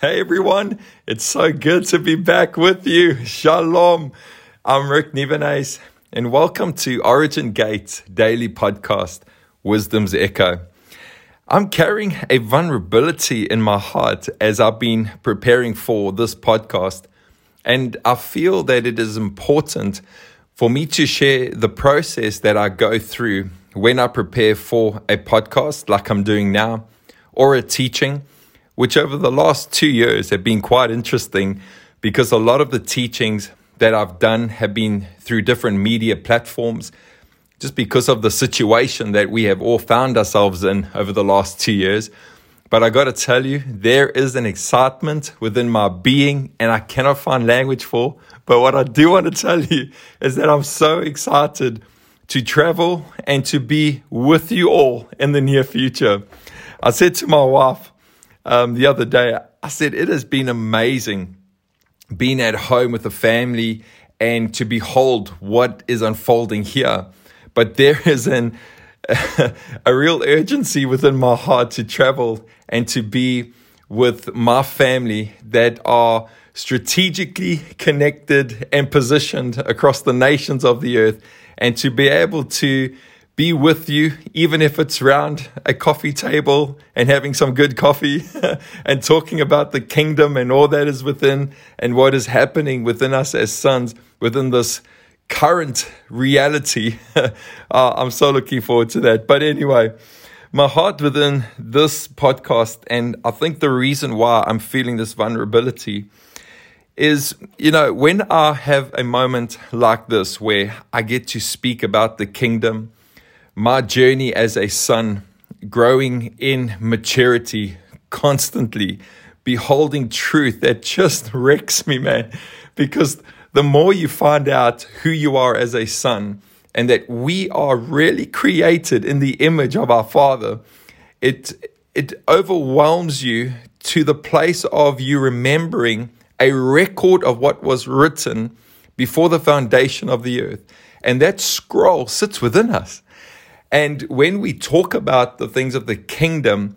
Hey everyone, it's so good to be back with you. Shalom. I'm Rick Nivenase, and welcome to Origin Gate Daily Podcast, Wisdom's Echo. I'm carrying a vulnerability in my heart as I've been preparing for this podcast, and I feel that it is important for me to share the process that I go through when I prepare for a podcast like I'm doing now or a teaching which over the last two years have been quite interesting because a lot of the teachings that I've done have been through different media platforms just because of the situation that we have all found ourselves in over the last two years. But I got to tell you, there is an excitement within my being, and I cannot find language for. But what I do want to tell you is that I'm so excited to travel and to be with you all in the near future. I said to my wife, um, the other day. I said, It has been amazing being at home with the family and to behold what is unfolding here. But there is an, a real urgency within my heart to travel and to be with my family that are strategically connected and positioned across the nations of the earth and to be able to be with you, even if it's around a coffee table and having some good coffee and talking about the kingdom and all that is within and what is happening within us as sons within this current reality. uh, I'm so looking forward to that. But anyway, my heart within this podcast, and I think the reason why I'm feeling this vulnerability is, you know, when I have a moment like this where I get to speak about the kingdom my journey as a son, growing in maturity constantly, beholding truth that just wrecks me, man. Because the more you find out who you are as a son and that we are really created in the image of our Father, it, it overwhelms you to the place of you remembering a record of what was written before the foundation of the earth. And that scroll sits within us. And when we talk about the things of the kingdom,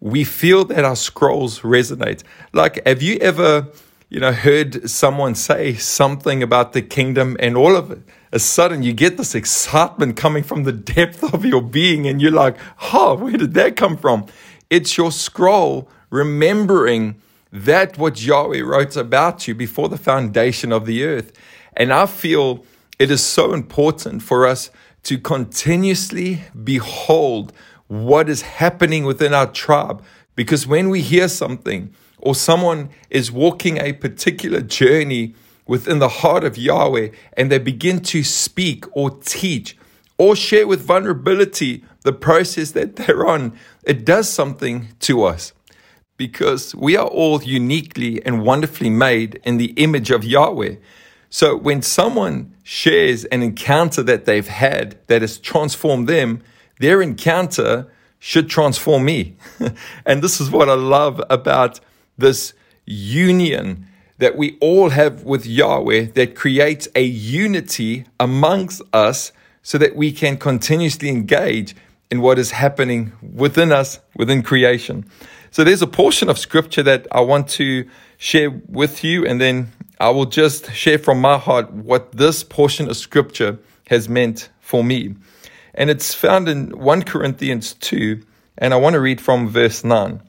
we feel that our scrolls resonate. Like, have you ever, you know, heard someone say something about the kingdom and all of it? a sudden you get this excitement coming from the depth of your being and you're like, oh, where did that come from? It's your scroll remembering that what Yahweh wrote about you before the foundation of the earth. And I feel it is so important for us to continuously behold what is happening within our tribe. Because when we hear something or someone is walking a particular journey within the heart of Yahweh and they begin to speak or teach or share with vulnerability the process that they're on, it does something to us because we are all uniquely and wonderfully made in the image of Yahweh. So when someone shares an encounter that they've had that has transformed them, their encounter should transform me. and this is what I love about this union that we all have with Yahweh that creates a unity amongst us so that we can continuously engage in what is happening within us, within creation. So there's a portion of scripture that I want to share with you, and then I will just share from my heart what this portion of scripture has meant for me. And it's found in 1 Corinthians 2, and I want to read from verse 9.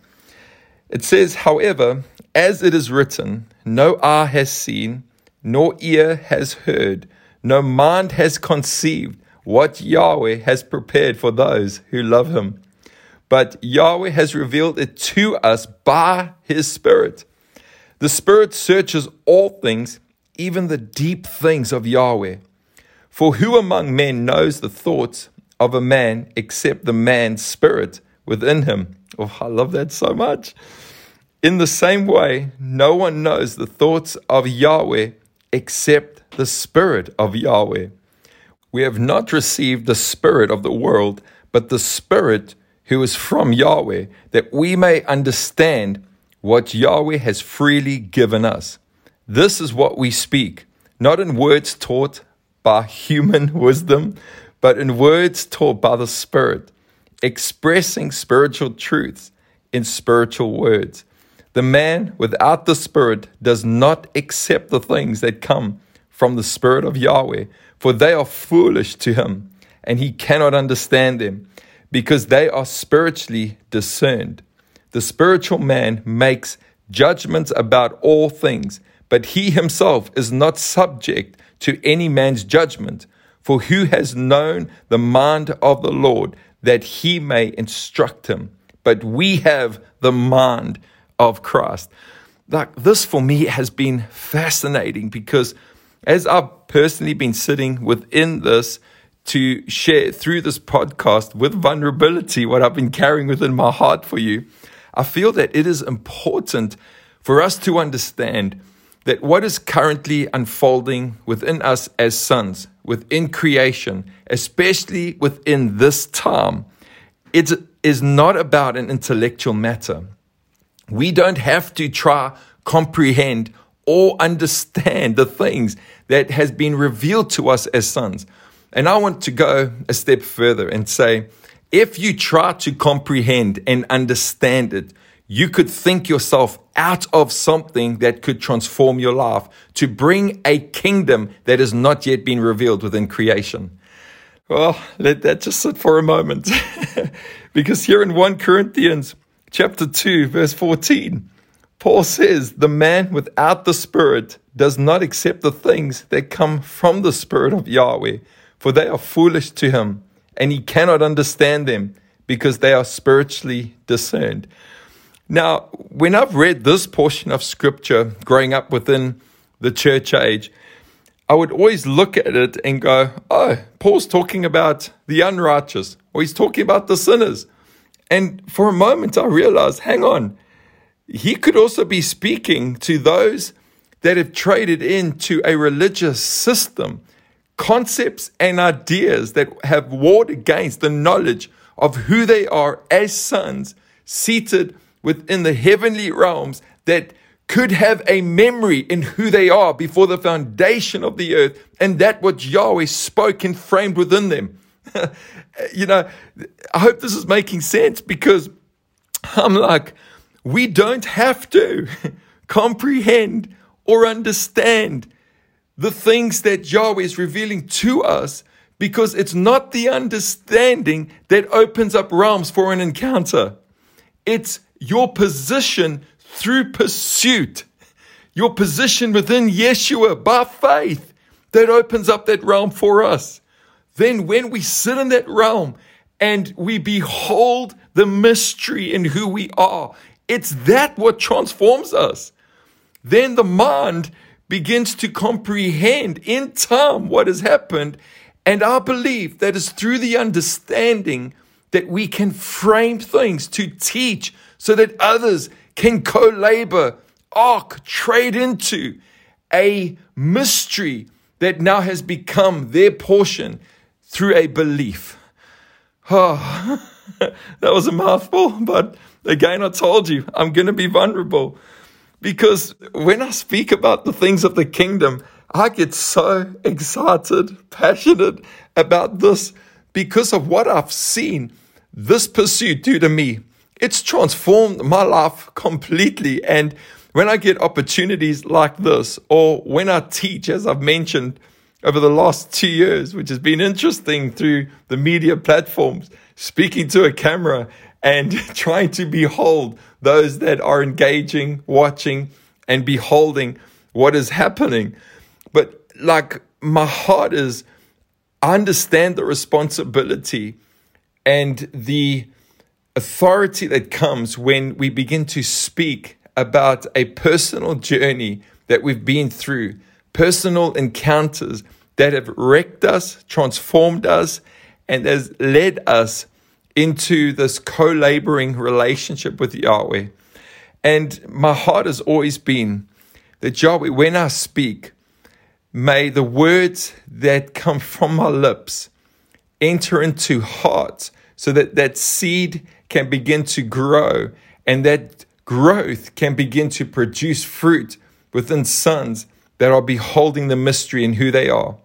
It says, However, as it is written, no eye has seen, nor ear has heard, no mind has conceived what Yahweh has prepared for those who love him. But Yahweh has revealed it to us by his Spirit. The Spirit searches all things, even the deep things of Yahweh. For who among men knows the thoughts of a man except the man's spirit within him? Oh, I love that so much. In the same way, no one knows the thoughts of Yahweh except the Spirit of Yahweh. We have not received the Spirit of the world, but the Spirit who is from Yahweh, that we may understand what Yahweh has freely given us. This is what we speak, not in words taught by human wisdom, but in words taught by the Spirit, expressing spiritual truths in spiritual words. The man without the Spirit does not accept the things that come from the Spirit of Yahweh, for they are foolish to him, and he cannot understand them, because they are spiritually discerned. The spiritual man makes judgments about all things, but he himself is not subject to any man's judgment. For who has known the mind of the Lord that he may instruct him? But we have the mind of Christ. Like this for me has been fascinating because as I've personally been sitting within this to share through this podcast with vulnerability what I've been carrying within my heart for you, I feel that it is important for us to understand that what is currently unfolding within us as sons, within creation, especially within this time, it is not about an intellectual matter. We don't have to try comprehend or understand the things that has been revealed to us as sons. And I want to go a step further and say, if you try to comprehend and understand it, you could think yourself out of something that could transform your life to bring a kingdom that has not yet been revealed within creation. Well, let that just sit for a moment. because here in 1 Corinthians chapter 2, verse 14, Paul says, The man without the Spirit does not accept the things that come from the Spirit of Yahweh, for they are foolish to him, and he cannot understand them because they are spiritually discerned. Now, when I've read this portion of scripture growing up within the church age, I would always look at it and go, oh, Paul's talking about the unrighteous, or he's talking about the sinners. And for a moment, I realized hang on, he could also be speaking to those that have traded into a religious system, concepts and ideas that have warred against the knowledge of who they are as sons seated within the heavenly realms that could have a memory in who they are before the foundation of the earth and that what Yahweh spoke and framed within them. you know, I hope this is making sense because I'm like, we don't have to comprehend or understand the things that Yahweh is revealing to us because it's not the understanding that opens up realms for an encounter. It's your position through pursuit, your position within Yeshua by faith that opens up that realm for us. Then, when we sit in that realm and we behold the mystery in who we are, it's that what transforms us. Then the mind begins to comprehend in time what has happened. And I believe that is through the understanding that we can frame things to teach so that others can co labor, arc, trade into a mystery that now has become their portion through a belief. Oh, that was a mouthful, but again, I told you I'm going to be vulnerable because when I speak about the things of the kingdom, I get so excited, passionate about this because of what I've seen this pursuit do to me. It's transformed my life completely. And when I get opportunities like this, or when I teach, as I've mentioned, over the last two years, which has been interesting through the media platforms, speaking to a camera and trying to behold those that are engaging, watching, and beholding what is happening. But like my heart is, I understand the responsibility and the authority that comes when we begin to speak about a personal journey that we've been through, personal encounters that have wrecked us, transformed us, and has led us into this co laboring relationship with Yahweh. And my heart has always been that Yahweh, when I speak, may the words that come from my lips enter into hearts so that that seed can begin to grow and that growth can begin to produce fruit within sons that are beholding the mystery in who they are.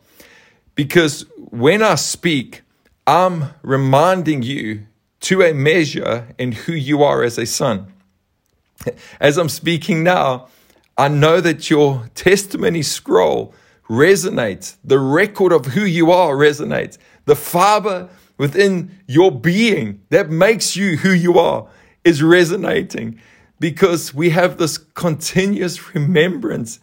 Because when I speak, I'm reminding you to a measure in who you are as a son. As I'm speaking now, I know that your testimony scroll resonates. The record of who you are resonates. The fiber within your being that makes you who you are is resonating because we have this continuous remembrance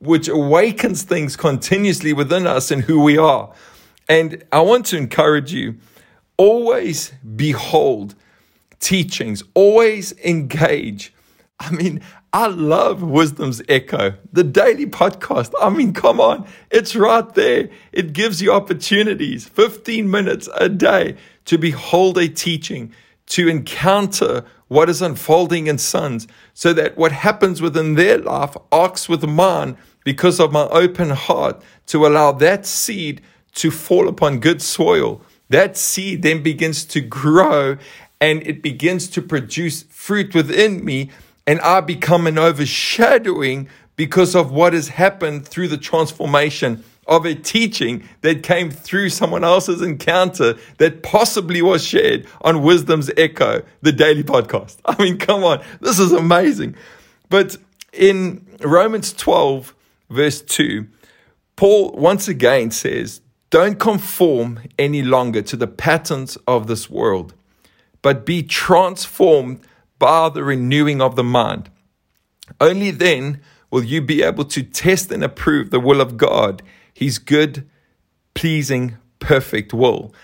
which awakens things continuously within us and who we are. And I want to encourage you always behold teachings, always engage. I mean, I love Wisdom's Echo, the daily podcast. I mean, come on, it's right there. It gives you opportunities, 15 minutes a day to behold a teaching, to encounter what is unfolding in sons, so that what happens within their life arcs with mine because of my open heart to allow that seed to fall upon good soil. That seed then begins to grow and it begins to produce fruit within me, and I become an overshadowing because of what has happened through the transformation of a teaching that came through someone else's encounter that possibly was shared on Wisdom's Echo, the daily podcast. I mean, come on, this is amazing. But in Romans 12, verse 2, Paul once again says, Don't conform any longer to the patterns of this world, but be transformed by the renewing of the mind. Only then will you be able to test and approve the will of God, his good, pleasing, perfect will.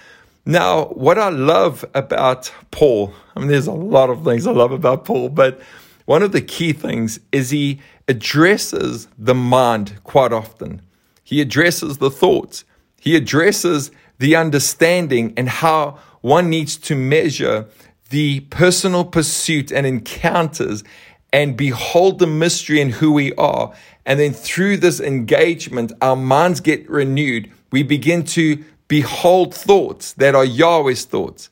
Now, what I love about Paul, I mean, there's a lot of things I love about Paul, but one of the key things is he addresses the mind quite often. He addresses the thoughts. He addresses the understanding and how one needs to measure the personal pursuit and encounters and behold the mystery in who we are. And then through this engagement, our minds get renewed. We begin to behold thoughts that are Yahweh's thoughts.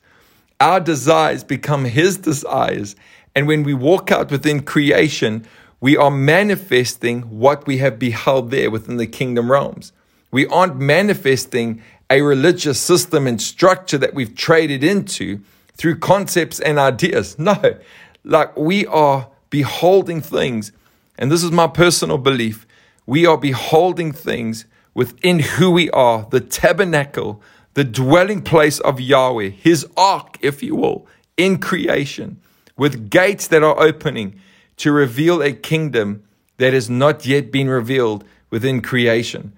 Our desires become His desires. And when we walk out within creation, we are manifesting what we have beheld there within the kingdom realms. We aren't manifesting a religious system and structure that we've traded into through concepts and ideas. No, like we are beholding things, and this is my personal belief. We are beholding things within who we are, the tabernacle, the dwelling place of Yahweh, his ark, if you will, in creation, with gates that are opening to reveal a kingdom that has not yet been revealed within creation.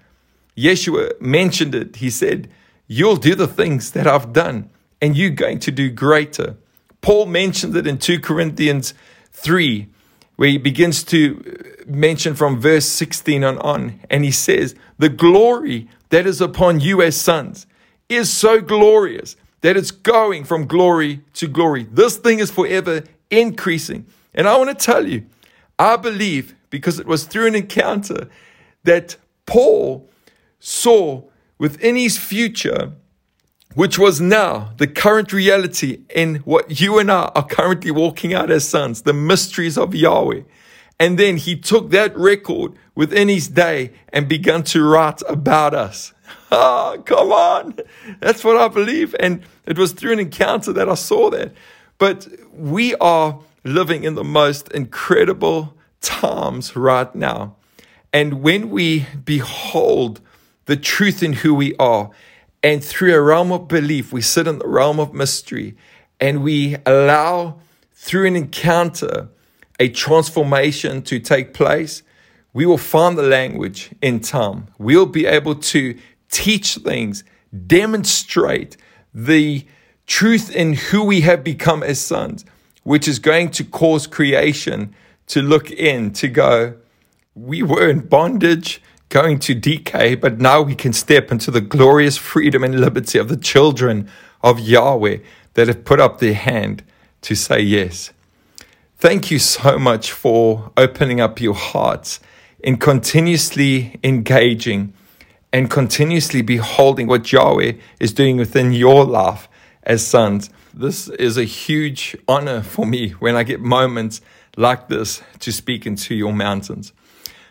Yeshua mentioned it. He said, You'll do the things that I've done, and you're going to do greater. Paul mentioned it in 2 Corinthians 3, where he begins to uh, mention from verse 16 on on, and he says, The glory that is upon you as sons is so glorious that it's going from glory to glory. This thing is forever increasing. And I want to tell you, I believe because it was through an encounter that Paul saw within his future, which was now the current reality in what you and I are currently walking out as sons, the mysteries of Yahweh. And then he took that record within his day and began to write about us. Oh, come on. That's what I believe. And it was through an encounter that I saw that. But we are living in the most incredible times right now. And when we behold the truth in who we are, and through a realm of belief, we sit in the realm of mystery and we allow, through an encounter, a transformation to take place, we will find the language in time. We'll be able to teach things, demonstrate the truth in who we have become as sons which is going to cause creation to look in, to go, we were in bondage, going to decay, but now we can step into the glorious freedom and liberty of the children of Yahweh that have put up their hand to say yes. Thank you so much for opening up your hearts in continuously engaging and continuously beholding what Yahweh is doing within your life as sons. This is a huge honor for me when I get moments like this to speak into your mountains.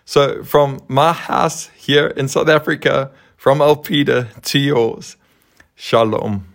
So, from my house here in South Africa, from Elpida to yours, Shalom.